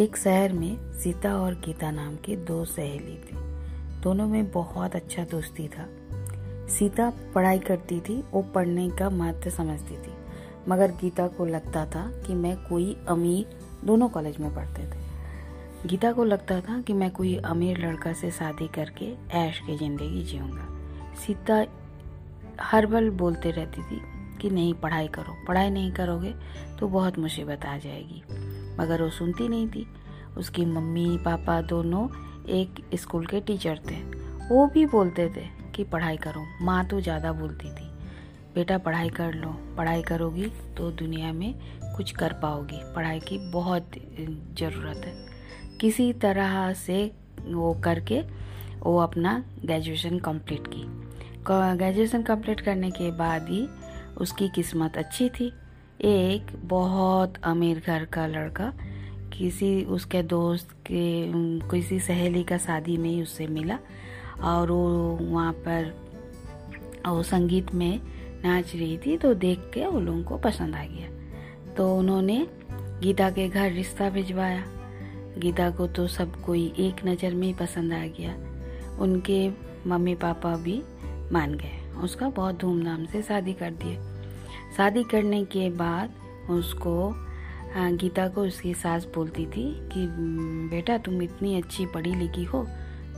एक शहर में सीता और गीता नाम की दो सहेली थी। दोनों में बहुत अच्छा दोस्ती था। सीता पढ़ाई करती थी, वो पढ़ने का महत्व समझती थी। मगर गीता को लगता था कि मैं कोई अमीर दोनों कॉलेज में पढ़ते थे। गीता को लगता था कि मैं कोई अमीर लड़का से शादी करके ऐश की ज़िंदगी जीऊँगा। सीता हर बल बोलते रहती थी कि, नहीं, पढ़ाई करो। पढ़ाई नहीं करोगे तो बहुत मुसीबत आ जाएगी। मगर वो सुनती नहीं थी। उसकी मम्मी, पापा दोनों एक स्कूल के टीचर थे। वो भी बोलते थे कि पढ़ाई करो, माँ तो ज़्यादा बोलती थी। बेटा, पढ़ाई कर लो, पढ़ाई करोगी तो दुनिया में कुछ कर पाओगी। पढ़ाई की बहुत ज़रूरत है। किसी तरह से वो करके वो अपना ग्रेजुएशन कंप्लीट की। ग्रेजुएशन कंप्लीट करने के बाद ही उसकी किस्मत अच्छी थी। एक बहुत अमीर घर का लड़का किसी उसके दोस्त के किसी सहेली का शादी में ही उससे मिला और वो वहाँ पर, वो संगीत में नाच रही थी तो देख के वो लोगों को पसंद आ गया। तो उन्होंने गीता के घर रिश्ता भिजवाया। गीता को तो सब कोई एक नज़र में ही पसंद आ गया। उनके मम्मी पापा भी मान गए। उसका बहुत धूमधाम से शादी कर दिया शादी करने के बाद उसको गीता को उसकी सास बोलती थी कि बेटा तुम इतनी अच्छी पढ़ी लिखी हो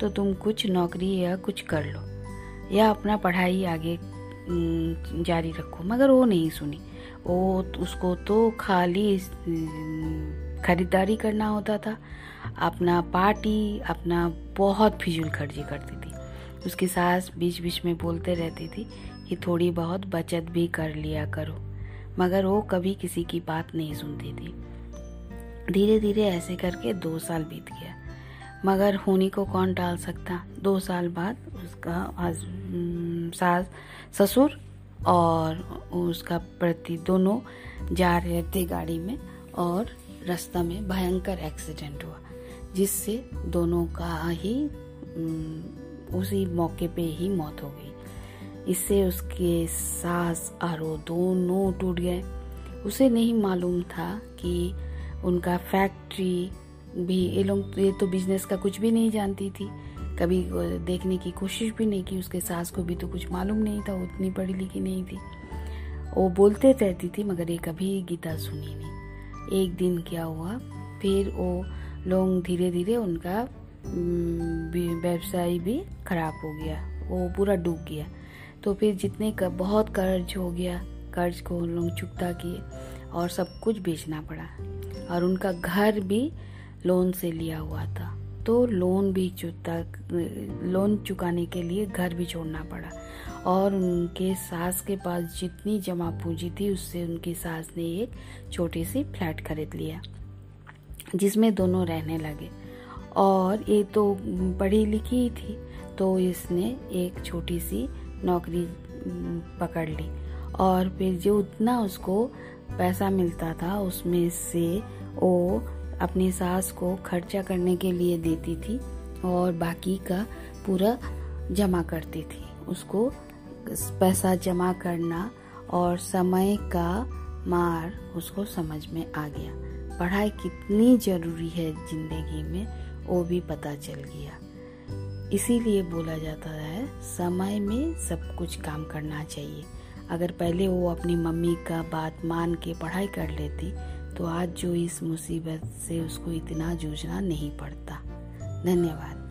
तो तुम कुछ नौकरी या कुछ कर लो, या अपना पढ़ाई आगे जारी रखो। मगर वो नहीं सुनी। वो उसको तो खाली खरीदारी करना होता था, अपना पार्टी, अपना बहुत फिजूल खर्ची करती थी। उसकी सास बीच बीच में बोलते रहती थी कि थोड़ी बहुत बचत भी कर लिया करो। मगर वो कभी किसी की बात नहीं सुनती थी। धीरे धीरे ऐसे करके दो साल बीत गया। मगर होनी को कौन टाल सकता? दो साल बाद उसका सास, ससुर और उसका प्रति दोनों जा रहे थे गाड़ी में और रास्ता में भयंकर एक्सीडेंट हुआ, जिससे दोनों का ही उसी मौके पे ही मौत हो गई। इससे उसके सास वो दोनों टूट गए। उसे नहीं मालूम था कि उनका फैक्ट्री भी, ये लोग ये तो बिज़नेस का कुछ भी नहीं जानती थी। कभी देखने की कोशिश भी नहीं की, उसके सास को भी तो कुछ मालूम नहीं था उतनी पढ़ी लिखी नहीं थी। वो बोलते रहती थी, मगर ये कभी गीता सुनी नहीं। एक दिन क्या हुआ, फिर वो लोग धीरे धीरे उनका व्यवसाय भी खराब हो गया, वो पूरा डूब गया। तो फिर जितने का, बहुत कर्ज हो गया, कर्ज को उन लोग चुकता किए और सब कुछ बेचना पड़ा। और उनका घर भी लोन से लिया हुआ था। तो लोन भी चुकता, लोन चुकाने के लिए घर भी छोड़ना पड़ा। और उनके सास के पास जितनी जमा पूंजी थी, उससे उनकी सास ने एक छोटी सी फ्लैट खरीद लिया, जिसमें दोनों रहने लगे। और ये तो पढ़ी लिखी ही थी तो इसने एक छोटी सी नौकरी पकड़ ली। और फिर जो उतना उसको पैसा मिलता था, उसमें से वो अपनी सास को खर्चा करने के लिए देती थी और बाकी का पूरा जमा करती थी। उसको पैसा जमा करना और समय का मार उसको समझ में आ गया। पढ़ाई कितनी ज़रूरी है ज़िंदगी में, वो भी पता चल गया। इसीलिए बोला जाता है, समय में सब कुछ काम करना चाहिए। अगर पहले वो अपनी मम्मी का बात मान के पढ़ाई कर लेती तो आज जो इस मुसीबत से उसको इतना जूझना नहीं पड़ता। धन्यवाद।